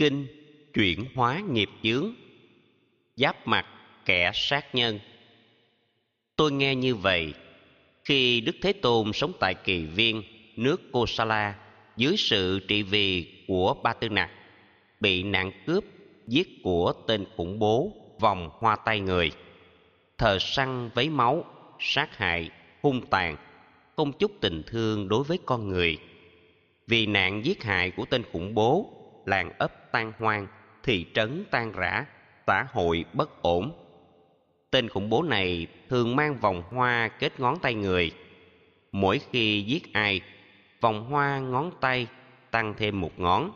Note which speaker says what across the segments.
Speaker 1: kinh chuyển hóa nghiệp chướng, giáp mặt kẻ sát nhân. Tôi nghe như vậy khi đức thế tôn sống tại kỳ viên nước kosala dưới sự trị vì của ba tư nặc, bị nạn cướp giết của tên khủng bố vòng hoa tay người, thờ săn vấy máu, sát hại, hung tàn, không chút tình thương đối với con người. Vì nạn giết hại của tên khủng bố làng ấp tan hoang, thị trấn tan rã xã hội bất ổn. Tên khủng bố này thường mang vòng hoa kết ngón tay người. Mỗi khi giết ai, vòng hoa ngón tay tăng thêm một ngón.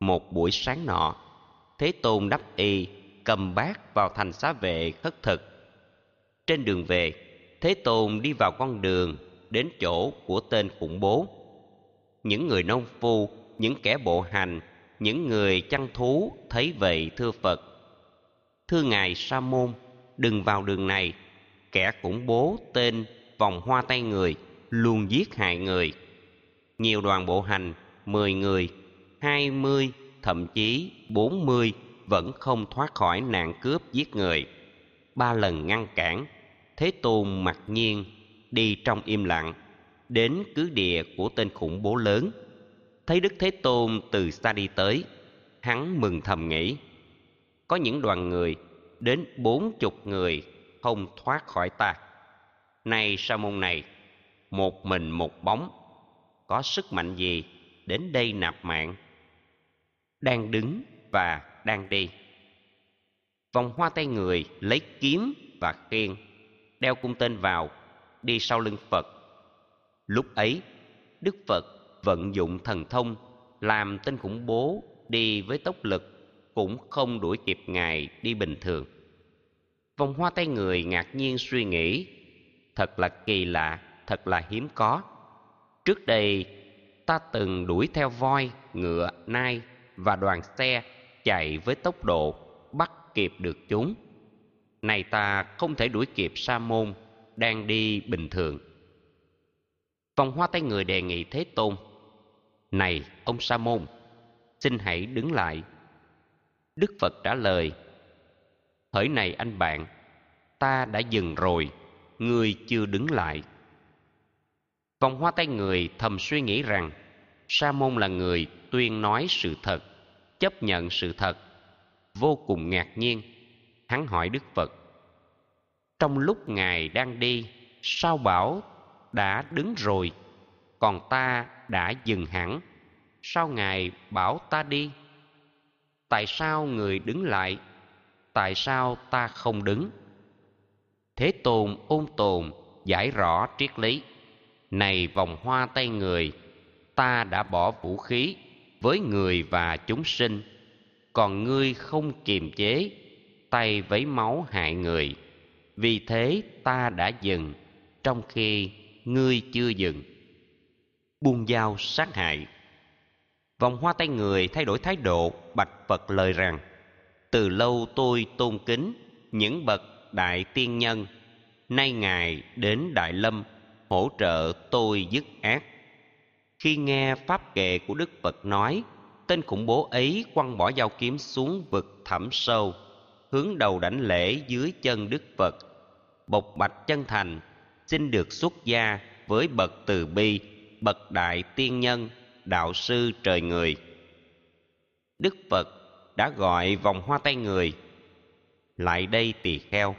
Speaker 1: Một buổi sáng nọ, thế tôn đắp y cầm bát vào thành xá vệ khất thực. Trên đường về, thế tôn đi vào con đường đến chỗ của tên khủng bố. Những người nông phu những kẻ bộ hành, những người chăn thú thấy vậy thưa phật. Thưa ngài sa môn, đừng vào đường này, kẻ khủng bố tên vòng hoa tay người luôn giết hại người. Nhiều đoàn bộ hành, mười người, hai mươi, thậm chí bốn mươi vẫn không thoát khỏi nạn cướp giết người. Ba lần ngăn cản, thế tôn mặc nhiên đi trong im lặng, đến cứ địa của tên khủng bố lớn thấy đức thế tôn từ xa đi tới, hắn mừng thầm nghĩ. Có những đoàn người, đến bốn chục người, không thoát khỏi ta. Nay sa môn này, một mình một bóng, có sức mạnh gì đến đây nạp mạng? Đang đứng và đang đi. Vòng hoa tay người lấy kiếm và khiên, đeo cung tên vào, đi sau lưng phật. Lúc ấy, đức phật vận dụng thần thông, làm tên khủng bố đi với tốc lực, cũng không đuổi kịp ngài đi bình thường. Vòng hoa tay người ngạc nhiên suy nghĩ, thật là kỳ lạ, thật là hiếm có. Trước đây, ta từng đuổi theo voi, ngựa, nai và đoàn xe chạy với tốc độ bắt kịp được chúng. Này ta không thể đuổi kịp sa môn đang đi bình thường. Vòng hoa tay người đề nghị thế tôn này, ông sa môn xin hãy đứng lại. Đức phật trả lời, hỡi này anh bạn, ta đã dừng rồi, ngươi chưa đứng lại. Vòng hoa tay người thầm suy nghĩ rằng sa môn là người tuyên nói sự thật, chấp nhận sự thật, vô cùng ngạc nhiên. Hắn hỏi đức phật, trong lúc ngài đang đi, sao bảo đã đứng rồi còn ta đã dừng hẳn. Sao ngài bảo ta đi? Tại sao người đứng lại? Tại sao ta không đứng? Thế tôn ôn tồn, giải rõ triết lý. Này vòng hoa tay người, ta đã bỏ vũ khí với người và chúng sinh. Còn ngươi không kiềm chế, tay vấy máu hại người. Vì thế ta đã dừng, trong khi ngươi chưa dừng buông dao sát hại. Vòng hoa tay người thay đổi thái độ, bạch phật lời rằng, từ lâu tôi tôn kính những bậc đại tiên nhân, nay ngài đến đại lâm hỗ trợ tôi dứt ác. Khi nghe pháp kệ của đức phật nói, tên khủng bố ấy quăng bỏ dao kiếm xuống vực thẳm sâu, hướng đầu đảnh lễ dưới chân đức phật. Bộc bạch chân thành xin được xuất gia với bậc từ bi bậc đại tiên nhân, đạo sư trời người. Đức phật đã gọi vòng hoa tay người. Lại đây tỳ kheo,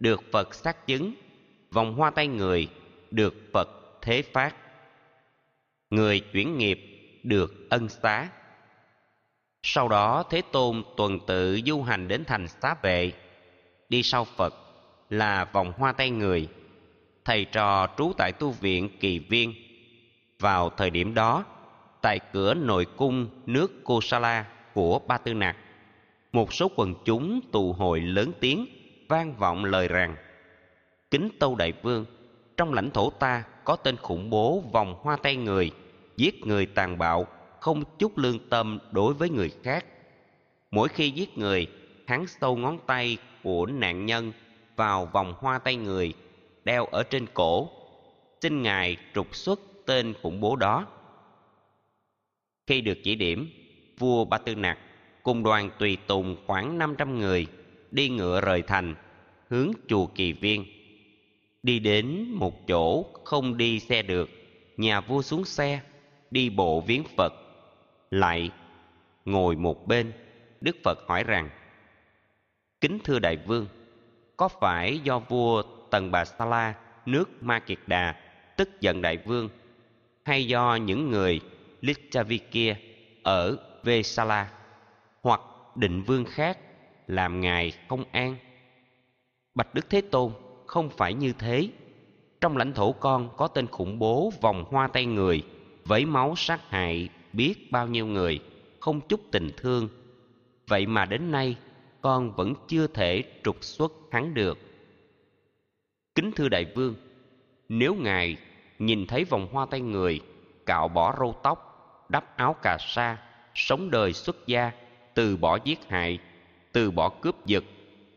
Speaker 1: được phật xác chứng, vòng hoa tay người được phật thế phát. Người chuyển nghiệp được ân xá. Sau đó thế tôn tuần tự du hành đến thành xá vệ, đi sau phật là vòng hoa tay người, thầy trò trú tại tu viện kỳ viên vào thời điểm đó, tại cửa nội cung nước kosala của ba tư nặc một số quần chúng tụ hội lớn tiếng vang vọng lời rằng kính tâu đại vương, trong lãnh thổ ta có tên khủng bố vòng hoa tay người, giết người tàn bạo, không chút lương tâm đối với người khác. Mỗi khi giết người, hắn sâu ngón tay của nạn nhân vào vòng hoa tay người, đeo ở trên cổ. Xin ngài trục xuất tên khủng bố đó khi được chỉ điểm vua Ba Tư Nặc cùng đoàn tùy tùng khoảng 500 người đi ngựa rời thành, hướng chùa Kỳ Viên. Đi đến một chỗ không đi xe được, nhà vua xuống xe, đi bộ viếng Phật. Lại, ngồi một bên, Đức Phật hỏi rằng, Kính thưa Đại Vương, có phải do vua Tần Bà Sa La, nước Ma Kiệt Đà, tức giận Đại Vương, hay do những người Lichavikia ở Vesala hoặc định vương khác làm ngài không an? Bạch đức thế tôn, không phải như thế. Trong lãnh thổ con có tên khủng bố vòng hoa tay người, vấy máu sát hại biết bao nhiêu người, không chút tình thương. Vậy mà đến nay, con vẫn chưa thể trục xuất hắn được. Kính thưa đại vương, nếu ngài nhìn thấy vòng hoa tay người, cạo bỏ râu tóc, đắp áo cà sa, sống đời xuất gia, từ bỏ giết hại, từ bỏ cướp giật,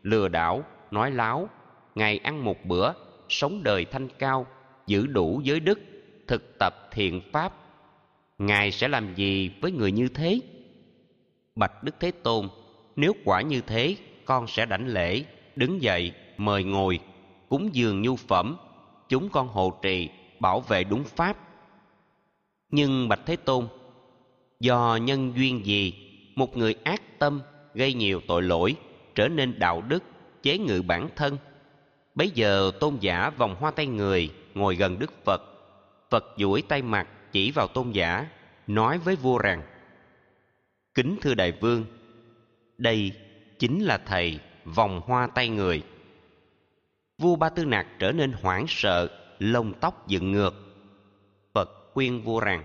Speaker 1: lừa đảo, nói láo, ngày ăn một bữa, sống đời thanh cao, giữ đủ giới đức, thực tập thiện pháp. Ngài sẽ làm gì với người như thế? Bạch đức thế tôn, nếu quả như thế, con sẽ đảnh lễ, đứng dậy, mời ngồi, cúng dường nhu phẩm, chúng con hộ trì bảo vệ đúng pháp. Nhưng bạch thế tôn, do nhân duyên gì, một người ác tâm gây nhiều tội lỗi, trở nên đạo đức, chế ngự bản thân. Bấy giờ tôn giả vòng hoa tay người ngồi gần đức phật. Phật duỗi tay mặt chỉ vào tôn giả, nói với vua rằng, kính thưa đại vương, đây chính là thầy vòng hoa tay người. Vua ba tư nặc trở nên hoảng sợ lông tóc dựng ngược. Phật khuyên vua rằng,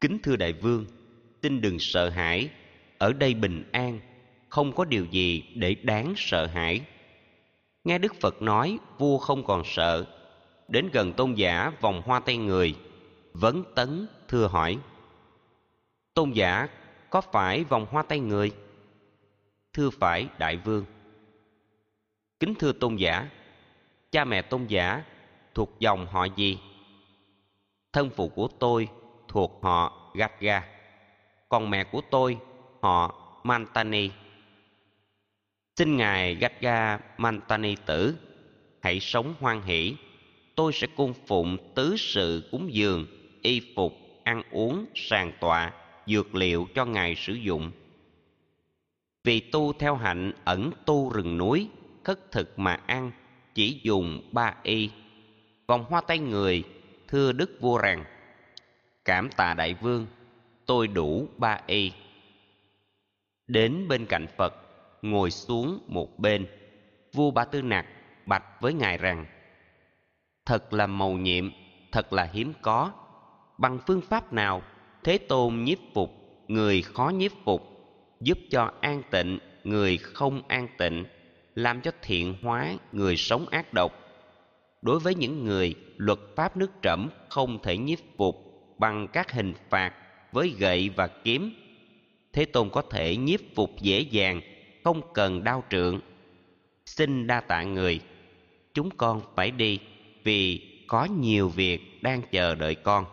Speaker 1: kính thưa đại vương xin đừng sợ hãi. Ở đây bình an, không có điều gì để đáng sợ hãi. Nghe đức phật nói, vua không còn sợ. Đến gần tôn giả vòng hoa tay người, vấn tấn thưa hỏi, tôn giả có phải vòng hoa tay người? Thưa phải, đại vương. Kính thưa tôn giả, cha mẹ tôn giả thuộc dòng họ gì thân phụ của tôi thuộc họ Gatga. Còn mẹ của tôi họ Mantani. Xin Ngài Gatga Mantani tử, hãy sống hoan hỷ. Tôi sẽ cung phụng tứ sự cúng dường, y phục, ăn uống, sàn tọa, dược liệu cho Ngài sử dụng. Vì tu theo hạnh ẩn tu rừng núi, khất thực mà ăn, chỉ dùng ba y. Vòng hoa tay người, thưa Đức Vua rằng, cảm tạ đại vương tôi đủ ba y đến bên cạnh phật ngồi xuống một bên vua ba tư nặc bạch với ngài rằng thật là mầu nhiệm thật là hiếm có. Bằng phương pháp nào thế tôn nhiếp phục người khó nhiếp phục giúp cho an tịnh người không an tịnh làm cho thiện hóa người sống ác độc? Đối với những người luật pháp nước trẫm không thể nhiếp phục bằng các hình phạt với gậy và kiếm, thế tôn có thể nhiếp phục dễ dàng, không cần đao trượng. Xin đa tạ người, chúng con phải đi vì có nhiều việc đang chờ đợi con.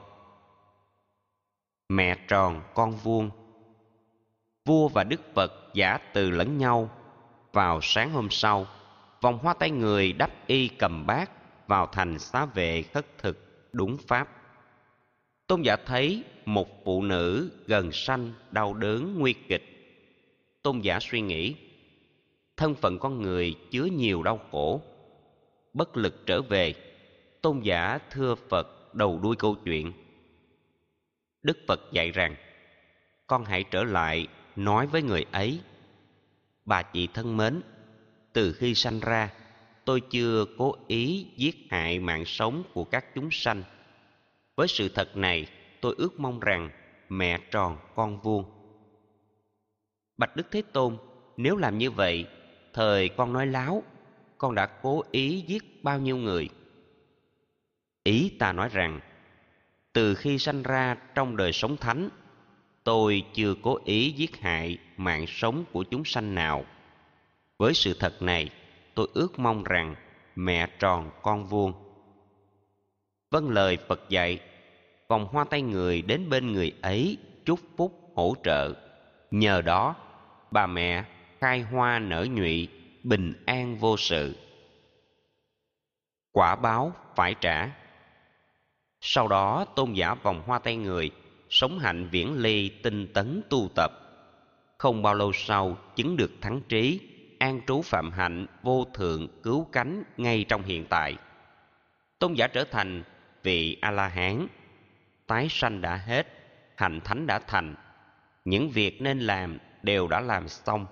Speaker 1: Mẹ tròn con vuông, vua và đức phật giả từ lẫn nhau. Vào sáng hôm sau, vòng hoa tay người đắp y cầm bát vào thành xá vệ khất thực, đúng pháp. Tôn giả thấy một phụ nữ gần sanh, đau đớn, nguy kịch. Tôn giả suy nghĩ, thân phận con người chứa nhiều đau khổ. Bất lực trở về, tôn giả thưa phật đầu đuôi câu chuyện. Đức phật dạy rằng, con hãy trở lại nói với người ấy, bà chị thân mến, từ khi sanh ra tôi chưa cố ý giết hại mạng sống của các chúng sanh. Với sự thật này, tôi ước mong rằng mẹ tròn con vuông. Bạch đức thế tôn, nếu làm như vậy, thời con nói láo, con đã cố ý giết bao nhiêu người? Ý ta nói rằng, từ khi sanh ra trong đời sống thánh, tôi chưa cố ý giết hại mạng sống của chúng sanh nào. Với sự thật này tôi ước mong rằng mẹ tròn con vuông. Vâng lời phật dạy, vòng hoa tay người đến bên người ấy chúc phúc hỗ trợ. Nhờ đó, bà mẹ khai hoa nở nhụy, bình an vô sự. Quả báo phải trả. Sau đó, tôn giả vòng hoa tay người sống hạnh viễn ly tinh tấn tu tập. Không bao lâu sau chứng được thắng trí an trú phạm hạnh, vô thượng cứu cánh ngay trong hiện tại. Tôn giả trở thành vị a la hán tái sanh đã hết, hành thánh đã thành. Những việc nên làm đều đã làm xong,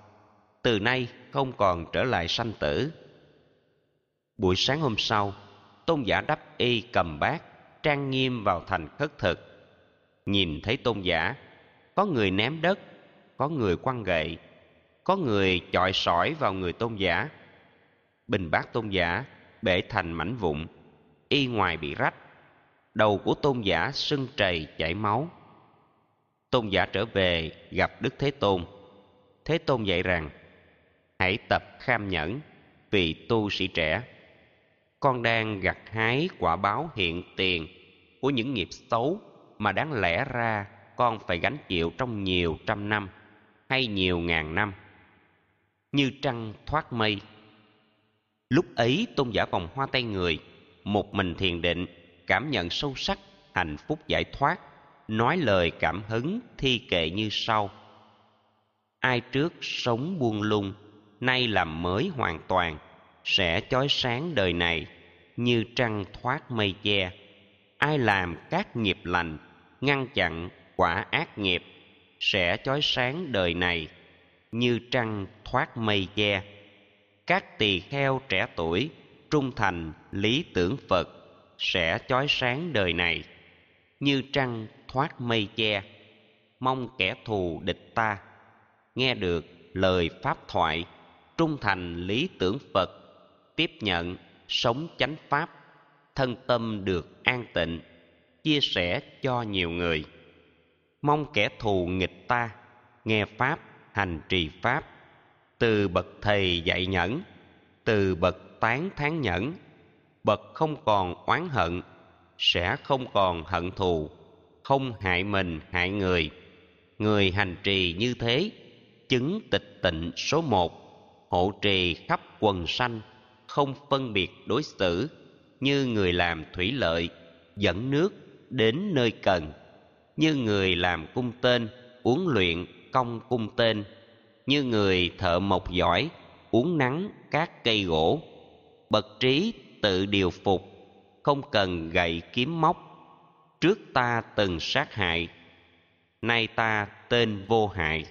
Speaker 1: từ nay không còn trở lại sanh tử. Buổi sáng hôm sau, tôn giả đắp y cầm bát, trang nghiêm vào thành khất thực. Nhìn thấy tôn giả, có người ném đất, có người quăng gậy có người chọi sỏi vào người tôn giả. Bình bát tôn giả bể thành mảnh vụn, y ngoài bị rách. Đầu của tôn giả sưng trầy chảy máu. Tôn giả trở về gặp đức thế tôn. Thế tôn dạy rằng, hãy tập kham nhẫn vì tu sĩ trẻ. Con đang gặt hái quả báo hiện tiền của những nghiệp xấu mà đáng lẽ ra con phải gánh chịu trong nhiều trăm năm hay nhiều ngàn năm như trăng thoát mây. Lúc ấy tôn giả vòng hoa tay người, một mình thiền định, cảm nhận sâu sắc hạnh phúc giải thoát, nói lời cảm hứng thi kệ như sau. Ai trước sống buông lung, nay làm mới hoàn toàn, sẽ chói sáng đời này như trăng thoát mây che. Ai làm các nghiệp lành, ngăn chặn quả ác nghiệp, sẽ chói sáng đời này như trăng thoát mây che. Các tỳ kheo trẻ tuổi, trung thành, lý tưởng phật, sẽ chói sáng đời này, như trăng thoát mây che. Mong kẻ thù địch ta, nghe được lời pháp thoại, trung thành lý tưởng phật, tiếp nhận sống chánh pháp, thân tâm được an tịnh, chia sẻ cho nhiều người. Mong kẻ thù nghịch ta, nghe pháp hành trì pháp. Từ bậc thầy dạy nhẫn, từ bậc tán thán nhẫn, bậc không còn oán hận, sẽ không còn hận thù, không hại mình, hại người. Người hành trì như thế, chứng tịch tịnh số một, hộ trì khắp quần sanh, không phân biệt đối xử, như người làm thủy lợi, dẫn nước đến nơi cần, như người làm cung tên, uống luyện công cung tên, như người thợ mộc giỏi, uống nắng các cây gỗ. Bậc trí tự điều phục, không cần gậy kiếm móc. Trước ta từng sát hại, nay ta tên vô hại.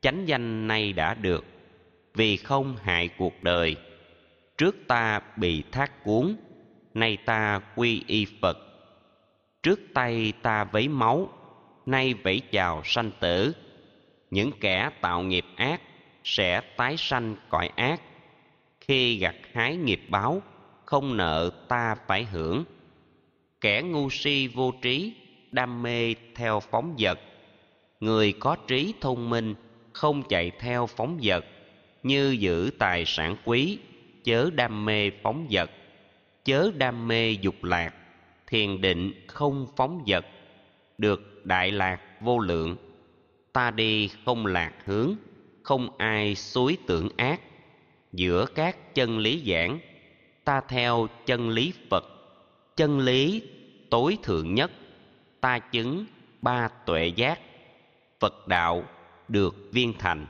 Speaker 1: Chánh danh nay đã được, vì không hại cuộc đời. Trước ta bị thác cuốn, nay ta quy y phật. Trước tay ta vấy máu, nay vẫy chào sanh tử những kẻ tạo nghiệp ác sẽ tái sanh cõi ác. Khi gặt hái nghiệp báo, không nợ ta phải hưởng. Kẻ ngu si vô trí, đam mê theo phóng vật. Người có trí thông minh, không chạy theo phóng vật. Như giữ tài sản quý, chớ đam mê phóng vật. Chớ đam mê dục lạc, thiền định không phóng vật. Được đại lạc vô lượng ta đi không lạc hướng, không ai suối tưởng ác. Giữa các chân lý giảng, ta theo chân lý phật. Chân lý tối thượng nhất, ta chứng ba tuệ giác. Phật đạo được viên thành.